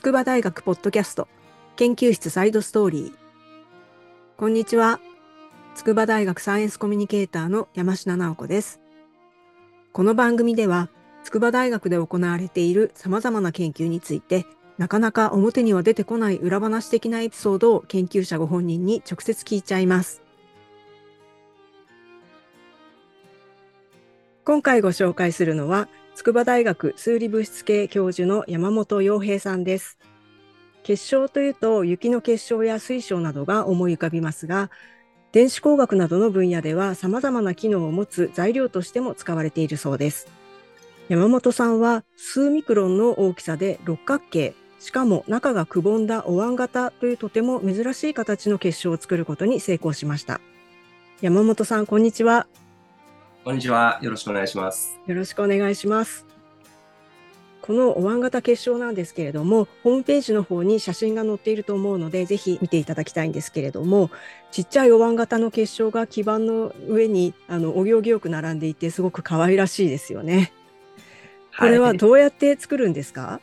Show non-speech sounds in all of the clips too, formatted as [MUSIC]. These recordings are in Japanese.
筑波大学ポッドキャスト研究室サイドストーリー。こんにちは。筑波大学サイエンスコミュニケーターの山科直子です。この番組では筑波大学で行われている様々な研究についてなかなか表には出てこない裏話的なエピソードを研究者ご本人に直接聞いちゃいます。今回ご紹介するのは筑波大学数理物質系教授の山本洋平さんです。結晶というと雪の結晶や水晶などが思い浮かびますが、電子工学などの分野では様々な機能を持つ材料としても使われているそうです。山本さんは数ミクロンの大きさで六角形、しかも中がくぼんだお椀型というとても珍しい形の結晶を作ることに成功しました。山本さん、こんにちは。こんにちは。よろしくお願いします。よろしくお願いします。このお椀型結晶なんですけれども、ホームページの方に写真が載っていると思うので、ぜひ見ていただきたいんですけれども、ちっちゃいお椀型の結晶が基板の上にあのお行儀よく並んでいて、すごく可愛らしいですよね。これはどうやって作るんですか、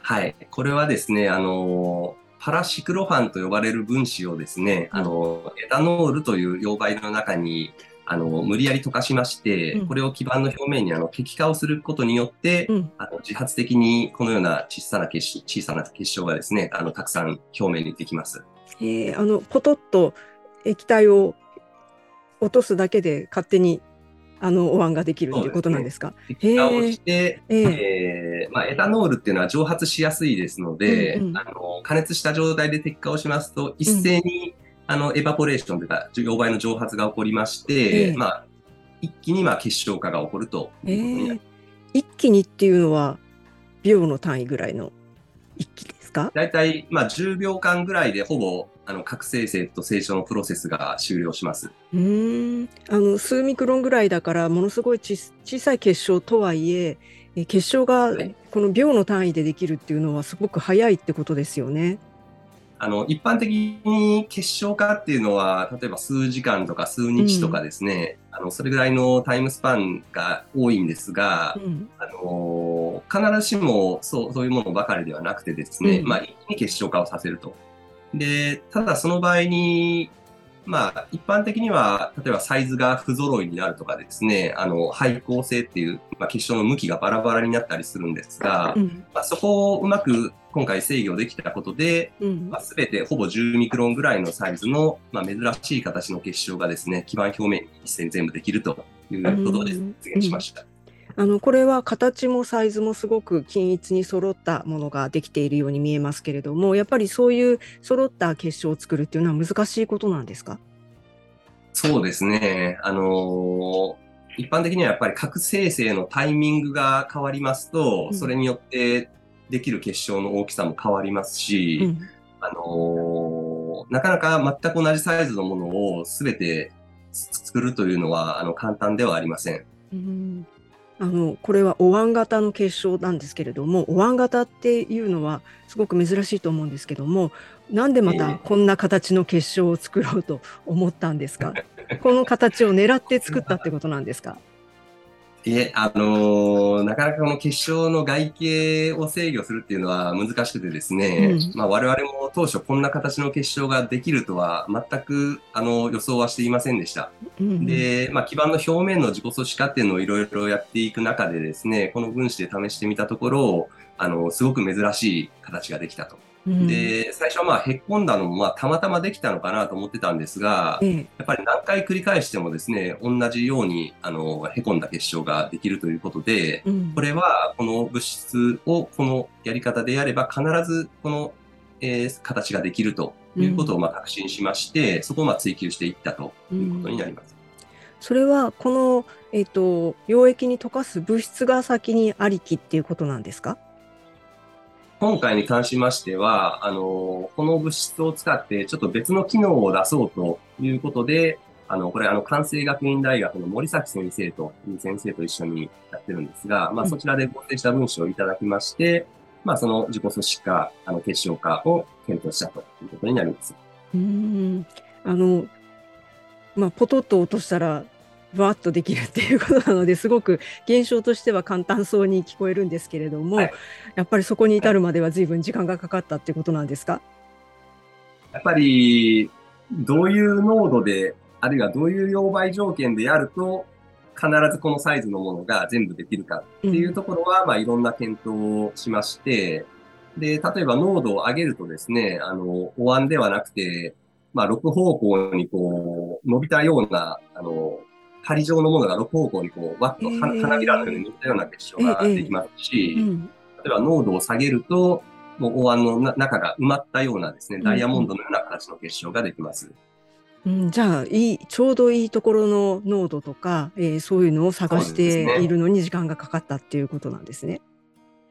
はい、これはですね、あのパラシクロファンと呼ばれる分子をですね、あのエタノールという溶媒の中にあの無理やり溶かしまして、うん、これを基板の表面にあの激化をすることによって、うん、あの自発的にこのような小さな結小さな結晶がですねあのたくさん表面にできます。えー、あのポトッと液体を落とすだけで勝手にあのお椀ができるということなんですか？液化をして、え。ー、えー、まあ、エタノールっていうのは蒸発しやすいですので、うんうん、あの加熱した状態で滴下をしますと一斉に、あの、エバポレーションというか、溶媒の蒸発が起こりまして、えー、まあ、一気にまあ結晶化が起こると。えー、一気にっていうのは、秒の単位ぐらいの一気ですか？大体、まあ、10秒間ぐらいでほぼ、あの、核生成と成長のプロセスが終了します。うん。あの数ミクロンぐらいだからものすごい小さい結晶とはいえ結晶がこの秒の単位でできるっていうのはすごく早いってことですよね。あの、一般的に結晶化っていうのは、例えば数時間とか数日とかですね、うん、あの、それぐらいのタイムスパンが多いんですが、うん、あの、必ずしもそうそういうものばかりではなくてですね、うん、まあ、一気に結晶化をさせると。で、ただその場合に、まあ、一般的には、例えばサイズが不揃いになるとかですね、あの、配光性っていう、まあ、結晶の向きがバラバラになったりするんですが、うん、まあ、そこをうまく今回制御できたことで、うん、まあ、全てほぼ10ミクロンぐらいのサイズの、まあ、珍しい形の結晶がですね、基板表面に一斉に全部できるということで実現しました。うんあのこれは形もサイズもすごく均一に揃ったものができているように見えますけれどもやっぱりそういう揃った結晶を作るっていうのは難しいことなんですか？そうですね。あのー、一般的にはやっぱり核生成のタイミングが変わりますと、うん、それによってできる結晶の大きさも変わりますし、うん、あのー、なかなか全く同じサイズのものを全て作るというのはあの簡単ではありません。うんあのこれはお椀型の結晶なんですけれどもお椀型っていうのはすごく珍しいと思うんですけどもなんでまたこんな形の結晶を作ろうと思ったんですか、えー、この形を狙って作ったってことなんですか？いえ、あのー、なかなかこの結晶の外形を制御するっていうのは難しくてですね、うん、まあ我々も当初こんな形の結晶ができるとは全くあの予想はしていませんでした。うん、で、まあ基板の表面の自己組織化っていうのをいろいろやっていく中でですね、この分子で試してみたところ、あの、すごく珍しい形ができたと。で、最初はまあ、へっこんだのも、まあ、たまたまできたのかなと思ってたんですが、やっぱり何回繰り返してもですね、同じように、あの、へこんだ結晶ができるということで、うん、これは、この物質をこのやり方でやれば、必ずこの、えー、形ができるということを、まあ、確信しまして、うん、そこをまあ追求していったということになります。それは、この、えっ、ー、と、溶液に溶かす物質が先にありきっていうことなんですか？今回に関しましては、あの、この物質を使ってちょっと別の機能を出そうということで、あの、これ、あの、関西学院大学の森崎先生という先生と一緒にやってるんですが、まあ、そちらで合成した文章をいただきまして、まあ、その自己組織化、あの、結晶化を検討したということになります。うん。あの、まあ、ポトッと落としたら、バーッとできるっていうことなのですごく現象としては簡単そうに聞こえるんですけれども、はい、やっぱりそこに至るまでは随分時間がかかったっていうことなんですか？やっぱりどういう濃度であるいはどういう溶媒条件でやると必ずこのサイズのものが全部できるかっていうところは、うん、まあいろんな検討をしまして、で、例えば濃度を上げるとですね、あの、お椀ではなくて、まあ6方向にこう伸びたような、あの、針状のものが6方向にこう、わっと花びらのように伸びたような結晶ができますし、例えば濃度を下げると、もうお椀の中が埋まったようなですね、ダイヤモンドのような形の結晶ができます。うん、じゃあいいちょうどいいところの濃度とか、えー、そういうのを探しているのに時間がかかったっていうことなんですね。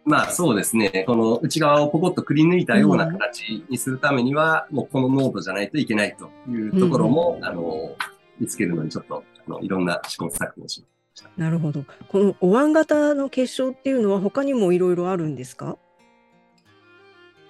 まあそうですね。この内側をポコッとくり抜いたような形にするためには、うん、もうこの濃度じゃないといけないというところも、うん、あの、見つけるのにちょっとあのいろんな試行錯誤をしました。なるほど。このお椀型の結晶っていうのは他にもいろいろあるんですか？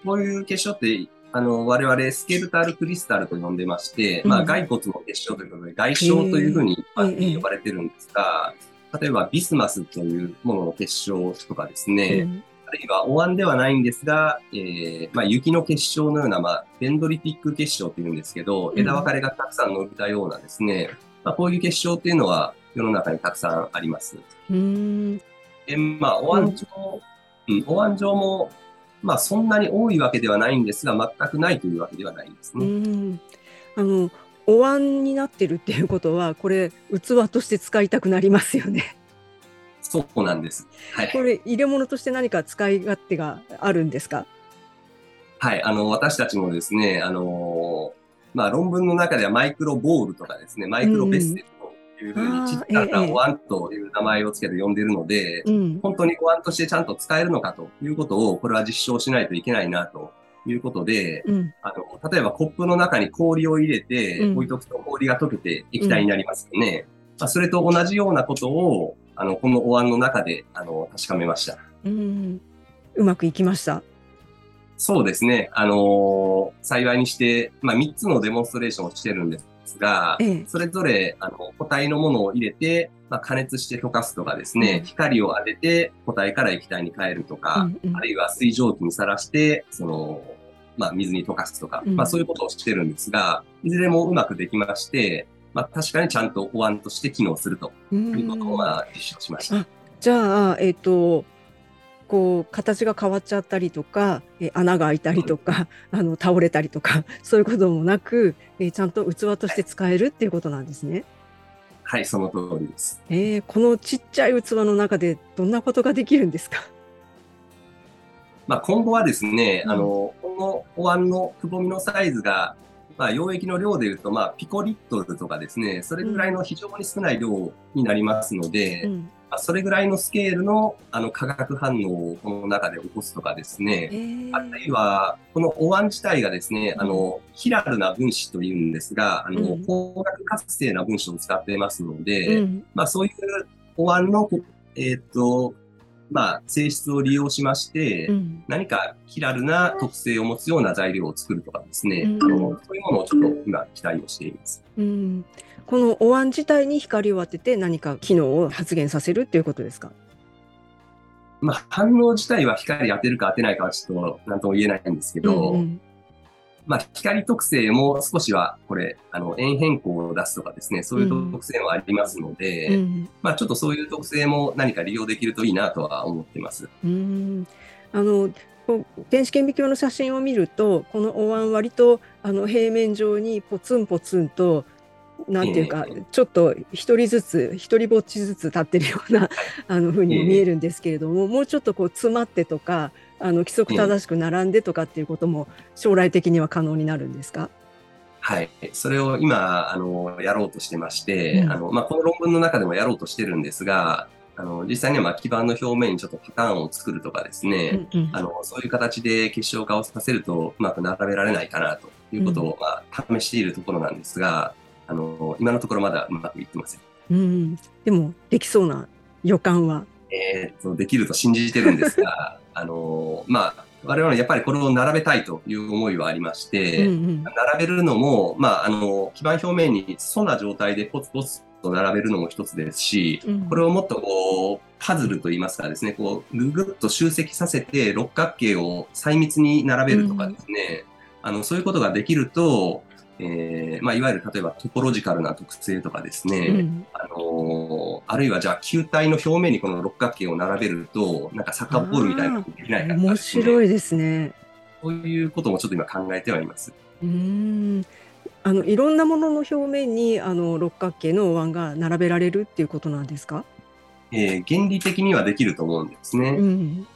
こういう結晶って、あの、我々スケルタルクリスタルと呼んでまして、うん、まあ、骸骨の結晶ということで、外傷というふうに一般に呼ばれてるんですが、例えばビスマスというものの結晶とかですね、うん、あるいはお椀ではないんですが、えー、まあ、雪の結晶のような、まあ、デンドリティック結晶というんですけど、枝分かれがたくさん伸びたようなですね、まあ、こういう結晶っていうのは世の中にたくさんあります。うん、えまあ、お椀状、うん、お椀状もまあそんなに多いわけではないんですが、全くないというわけではないですね。あのお椀になってるっていうことは、これ器として使いたくなりますよね。そうなんです。はい。これ入れ物として何か使い勝手があるんですか？はい、あの私たちもですね、あのまあ論文の中ではマイクロボールとかですね、マイクロベッセいうふうに、ちっちゃなお椀という名前を付けて呼んでるので、ええ、本当にお椀としてちゃんと使えるのかということを、これは実証しないといけないなということで、うん、あの例えばコップの中に氷を入れて置いとくと氷が溶けて液体になりますよね。うん、まあ、それと同じようなことを、あのこのお椀の中であの確かめました。うん、うまくいきました。そうですね。あのー、幸いにして、まあ、3つのデモンストレーションをしてるんですが、ええ、それぞれあの固体のものを入れて、まあ、加熱して溶かすとかですね、うん、光を当てて固体から液体に変えるとか、うんうん、あるいは水蒸気にさらして、その、まあ、水に溶かすとか、うん、まあ、そういうことをしてるんですが、いずれもうまくできまして、まあ、確かにちゃんとお椀として機能するということを、まあ、実証しました。じゃあ、えっ、ー、と、こう形が変わっちゃったりとか、え穴が開いたりとか、あの倒れたりとか [LAUGHS] そういうこともなく、えちゃんと器として使えるっていうことなんですね。はい、その通りです。えー、このちっちゃい器の中でどんなことができるんですか？まあ、今後はですね、うん、あのこのお椀のくぼみのサイズがまあ、溶液の量でいうと、まあ、ピコリットルとかですね、それぐらいの非常に少ない量になりますので、うん、それぐらいのスケールのあの化学反応をこの中で起こすとかですね、えー、あるいはこのお椀自体がですね、あのヒラルな分子というんですが、あの、光学活性な分子を使っていますので、うん、まあ、そういうお椀の、えー、っとまあ、性質を利用しまして、うん、何かヒラルな特性を持つような材料を作るとかですね、うん、あのそういうものをちょっと今期待をしています。うんこのお椀自体に光を当てて何か機能を発現させるっていうことですか？まあ、反応自体は光当てるか当てないかはちょっと何とも言えないんですけど、うんうん、まあ、光特性も少しはこれ、あの、円変更を出すとかですね、そういう特性もありますので、うん、まあ、ちょっとそういう特性も何か利用できるといいなとは思ってます。うんあの電子顕微鏡の写真を見るとこのお椀割とあの平面上にポツンポツンとなんていうか、ちょっと一人ずつ一人ぼっちずつ立ってるような [LAUGHS] あの風に見えるんですけれども、もうちょっとこう詰まってとかあの規則正しく並んでとかっていうことも将来的には可能になるんですか？はい。それを今、あの、やろうとしてまして、うん、あの、まあ、この論文の中でもやろうとしてるんですが、あの、実際には、ま基板の表面にちょっとパターンを作るとかですね、うんうん、あの、そういう形で結晶化をさせるとうまく並べられないかなということを、まあ、試しているところなんですが、あの、今のところまだうまくいってません。うん。でも、できそうな予感は。えっと、できると信じてるんですが、[LAUGHS] あの、まあ、我々はやっぱりこれを並べたいという思いはありまして、うんうん、並べるのも、まあ、あの、基板表面に粗な状態でポツポツを並べるのも一つですし、うん、これをもっとこう、パズルといいますかですね、こう、ぐぐっと集積させて六角形を細密に並べるとかですね、うん、あの、そういうことができると、えーまあ、いわゆる例えばトポロジカルな特性とかですね、うん、あのあるいはじゃあ球体の表面にこの六角形を並べると、なんかサッカーボールみたいなのできないか、ね、面白いですね。そういうこともちょっと今考えてはいます。うん。あのいろんなものの表面にあの六角形のお椀が並べられるっていうことなんですか、えー、原理的にはできると思うんですね。うん、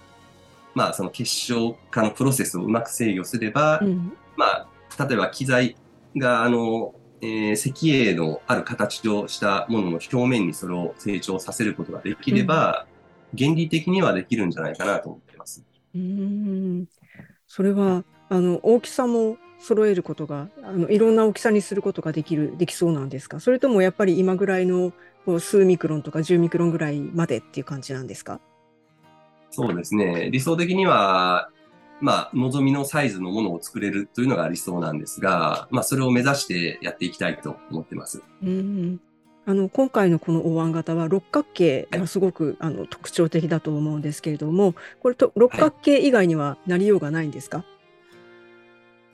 まあその結晶化のプロセスをうまく制御すれば、うん、まあ例えば機材があの、えー、石英のある形をしたものの表面にそれを成長させることができれば、うん、原理的にはできるんじゃないかなと思っています。うん。それはあの大きさも揃えることがあのいろんな大きさにすることができるできそうなんですか？それともやっぱり今ぐらいのこう数ミクロンとか10ミクロンぐらいまでっていう感じなんですか？そうですね。理想的にはまあ、望みのサイズのものを作れるというのが理想なんですが、まあ、それを目指してやっていきたいと思ってます。うんあの今回のこのお椀型は六角形がすごく、あの特徴的だと思うんですけれどもこれと六角形以外にはなりようがないんですか、はい、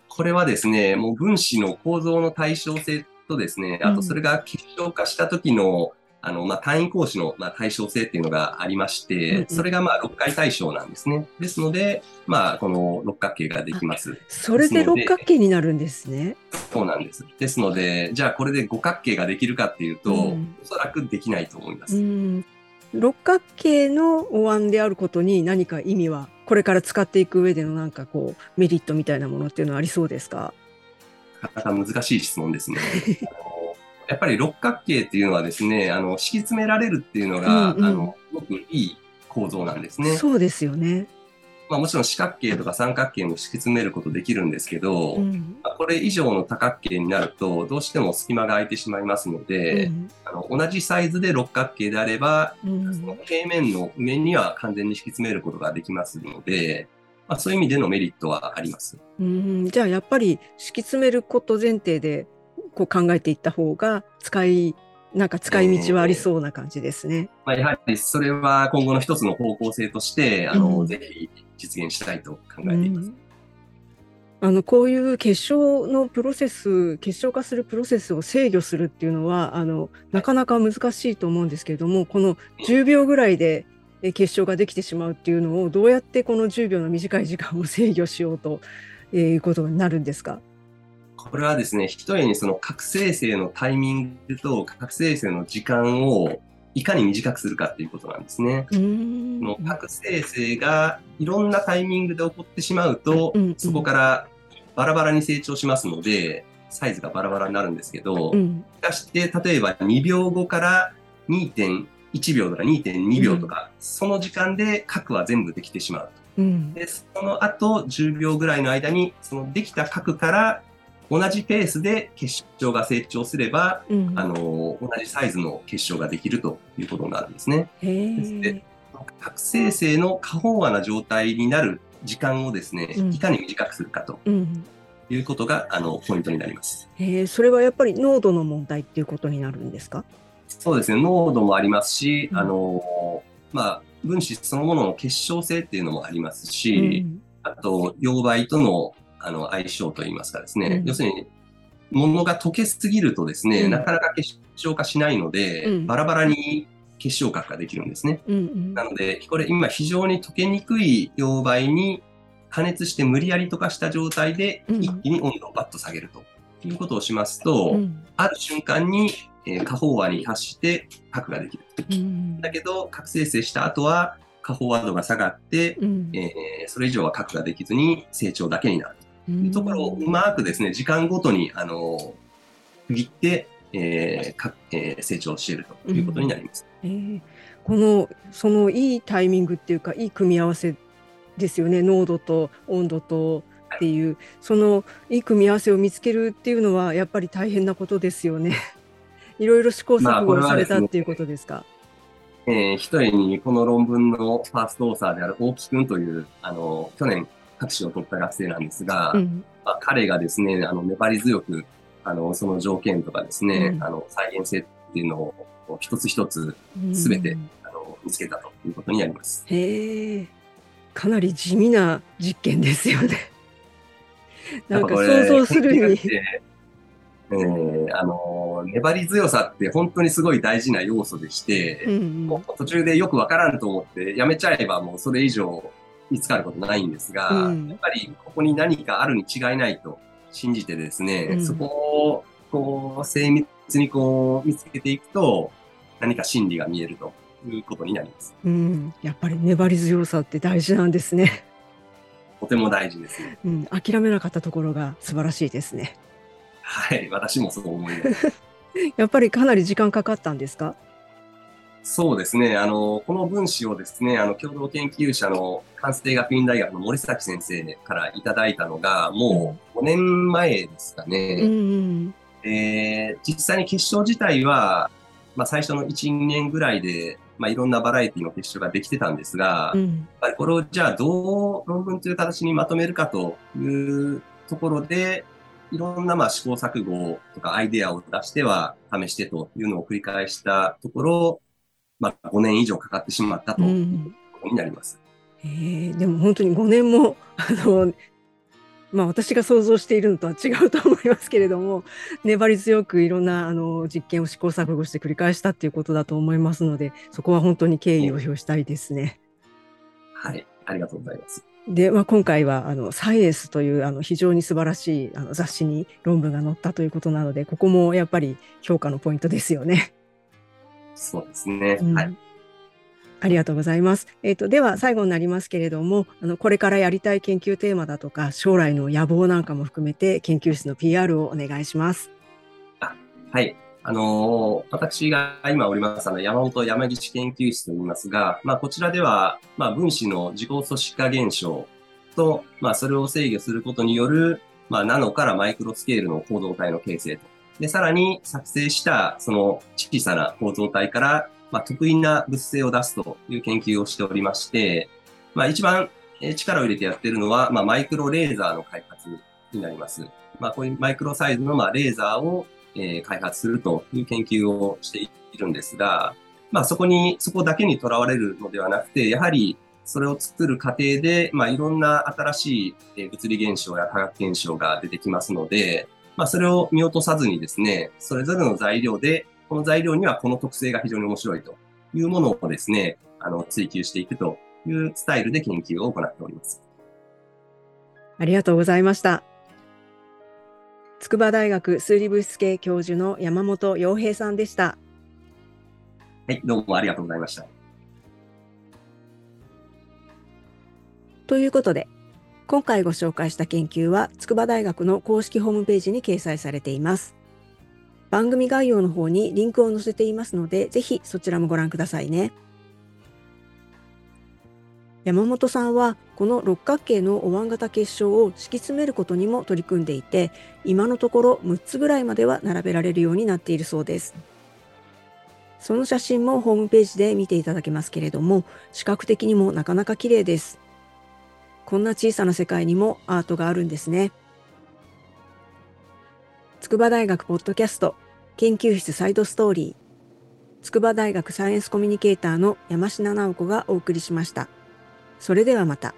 これはですねもう分子の構造の対称性とですねあとそれが結晶化した時のあの、まあ、単位格子の、まあ、対称性っていうのがありまして、それが、まあ、六回対称なんですね。ですので、まあ、この六角形ができます。それで六角形になるんですね。そうなんです。ですので、じゃあこれで五角形ができるかっていうと、うん、おそらくできないと思います。うん六角形のお椀であることに何か意味は、これから使っていく上でのなんかこう、メリットみたいなものっていうのはありそうですか？なかなか難しい質問ですね。[LAUGHS] やっぱり六角形っていうのはですね、あの、敷き詰められるっていうのが、うんうん、あの、すごくいい構造なんですね。そうですよね。まあもちろん四角形とか三角形も敷き詰めることできるんですけど、うん、これ以上の多角形になると、どうしても隙間が空いてしまいますので、うん、あの同じサイズで六角形であれば、うん、その平面の上には完全に敷き詰めることができますので、まあ、そういう意味でのメリットはあります。うんじゃあやっぱり敷き詰めること前提でこう考えていった方が使いなんか使い道はありそうな感じですね。まあ、やはりそれは今後の一つの方向性としてあの、うん、ぜひ実現したいと考えています。うん。あのこういう結晶のプロセス結晶化するプロセスを制御するっていうのはあのなかなか難しいと思うんですけれどもこの10秒ぐらいで結晶ができてしまうっていうのをどうやってこの10秒の短い時間を制御しようということになるんですか？これはですね、一重にその覚醒性のタイミングと覚醒性の時間をいかに短くするかっていうことなんですね。の覚醒性がいろんなタイミングで起こってしまうと、うんうん、そこからバラバラに成長しますので、サイズがバラバラになるんですけど、うん、して、例えば2秒後から2.1秒とか2.2秒とか、うん、その時間で核は全部できてしまう。うん、でその後10秒ぐらいの間にそのできた核から同じペースで結晶が成長すれば、うん、あの同じサイズの結晶ができるということになるんですね。で覚醒性の過飽和な状態になる時間をですね、うん、いかに短くするかと。いうことがあのポイントになります。えそれはやっぱり濃度の問題っていうことになるんですか？そうですね、濃度もありますし、うん、あのまあ分子そのものの結晶性っていうのもありますし、うん、あと溶媒とのあの相性といいますかですね、うん、要するに物が溶けすぎるとですね、うん、なかなか結晶化しないので、うん、バラバラに結晶核ができるんですね。うんうん、なので、これ今非常に溶けにくい溶媒に加熱して無理やり溶かした状態で一気に温度をバッと下げるということをしますと、ある瞬間に、えー、過飽和に発して核ができる。だけど、覚醒成した後は過飽和度が下がって、えー、それ以上は核ができずに成長だけになる。いうところをうまくですね、時間ごとに、あの、区切って、えーかえー、成長しているということになります。うん、えー、この、そのいいタイミングっていうか、いい組み合わせですよね、濃度と温度とっていう、そのいい組み合わせを見つけるっていうのは、やっぱり大変なことですよね。[LAUGHS] いろいろ試行錯誤されたっていうことですか？まあ、えー、一人にこの論文のファーストオーサーである大木君という、あの、去年博士を取った学生なんですが、うん、まあ、彼がですね、あの、粘り強く、あの、その条件とかですね、うん、あの、再現性っていうのを一つ一つすべて、あの見つけたということになります。へえ、かなり地味な実験ですよね。[LAUGHS] なんか想像するに。[LAUGHS] えー、あの粘り強さって本当にすごい大事な要素でして、うんうん、途中でよくわからんと思ってやめちゃえばもうそれ以上見つかることないんですが、うん、やっぱりここに何かあるに違いないと信じてですね、うん、そこをこう精密にこう見つけていくと何か真理が見えるということになります。うん、やっぱり粘り強さって大事なんですね。とても大事です、ね、うん、諦めなかったところが素晴らしいですね。はい、私もそう思います。[LAUGHS] やっぱりかなり時間かかったんですか？そうですね。あの、この分子をですね、あの、共同研究者の関西学院大学の森崎先生からいただいたのが、もう5年前ですかね。うん、えー、実際に結晶自体は、まあ、最初の1、2年ぐらいで、まあ、いろんなバラエティの結晶ができてたんですが、うん、これをじゃあどう論文という形にまとめるかというところで、いろんなまあ試行錯誤とかアイデアを出しては試してというのを繰り返したところ、まあ、5年以上かかってしまったということになります。うん、えー、でも本当に5年も [LAUGHS] あのまあ、私が想像しているのとは違うと思いますけれども粘り強くいろんなあの実験を試行錯誤して繰り返したっていうことだと思いますのでそこは本当に敬意を表したいですね。はいありがとうございます。で、まあ、今回はあのサイエンスというあの非常に素晴らしいあの雑誌に論文が載ったということなのでここもやっぱり評価のポイントですよね。そうですね、うん、はいありがとうございます。えっ、ー、と、では最後になりますけれども、あの、これからやりたい研究テーマだとか、将来の野望なんかも含めて、研究室の PR をお願いします。あはい。あのー、私が今おります、あの、山本山岸研究室といいますが、まあ、こちらでは、まあ、分子の自己組織化現象と、まあ、それを制御することによる、まあ、ナノからマイクロスケールの構造体の形成と。で、さらに作成した、その小さな構造体から、まあ、得意な物性を出すという研究をしておりまして、まあ、一番力を入れてやってるのは、まあ、マイクロレーザーの開発になります。まあ、こういうマイクロサイズの、まあ、レーザーを、えー、開発するという研究をしているんですが、まあ、そこに、そこだけにとらわれるのではなくて、やはり、それを作る過程で、まあ、いろんな新しい物理現象や化学現象が出てきますので、まあ、それを見落とさずにですね、それぞれの材料でこの材料にはこの特性が非常に面白いというものをですね、あの、追求していくというスタイルで研究を行っております。ありがとうございました。筑波大学数理物質系教授の山本洋平さんでした。はい、どうもありがとうございました。ということで、今回ご紹介した研究は筑波大学の公式ホームページに掲載されています。番組概要の方にリンクを載せていますので、ぜひそちらもご覧くださいね。山本さんはこの六角形のお椀型結晶を敷き詰めることにも取り組んでいて今のところ6つぐらいまでは並べられるようになっているそうですその写真もホームページで見ていただけますけれども視覚的にもなかなか綺麗ですこんな小さな世界にもアートがあるんですね筑波大学ポッドキャスト研究室サイドストーリー筑波大学サイエンスコミュニケーターの山科直子がお送りしました。それではまた。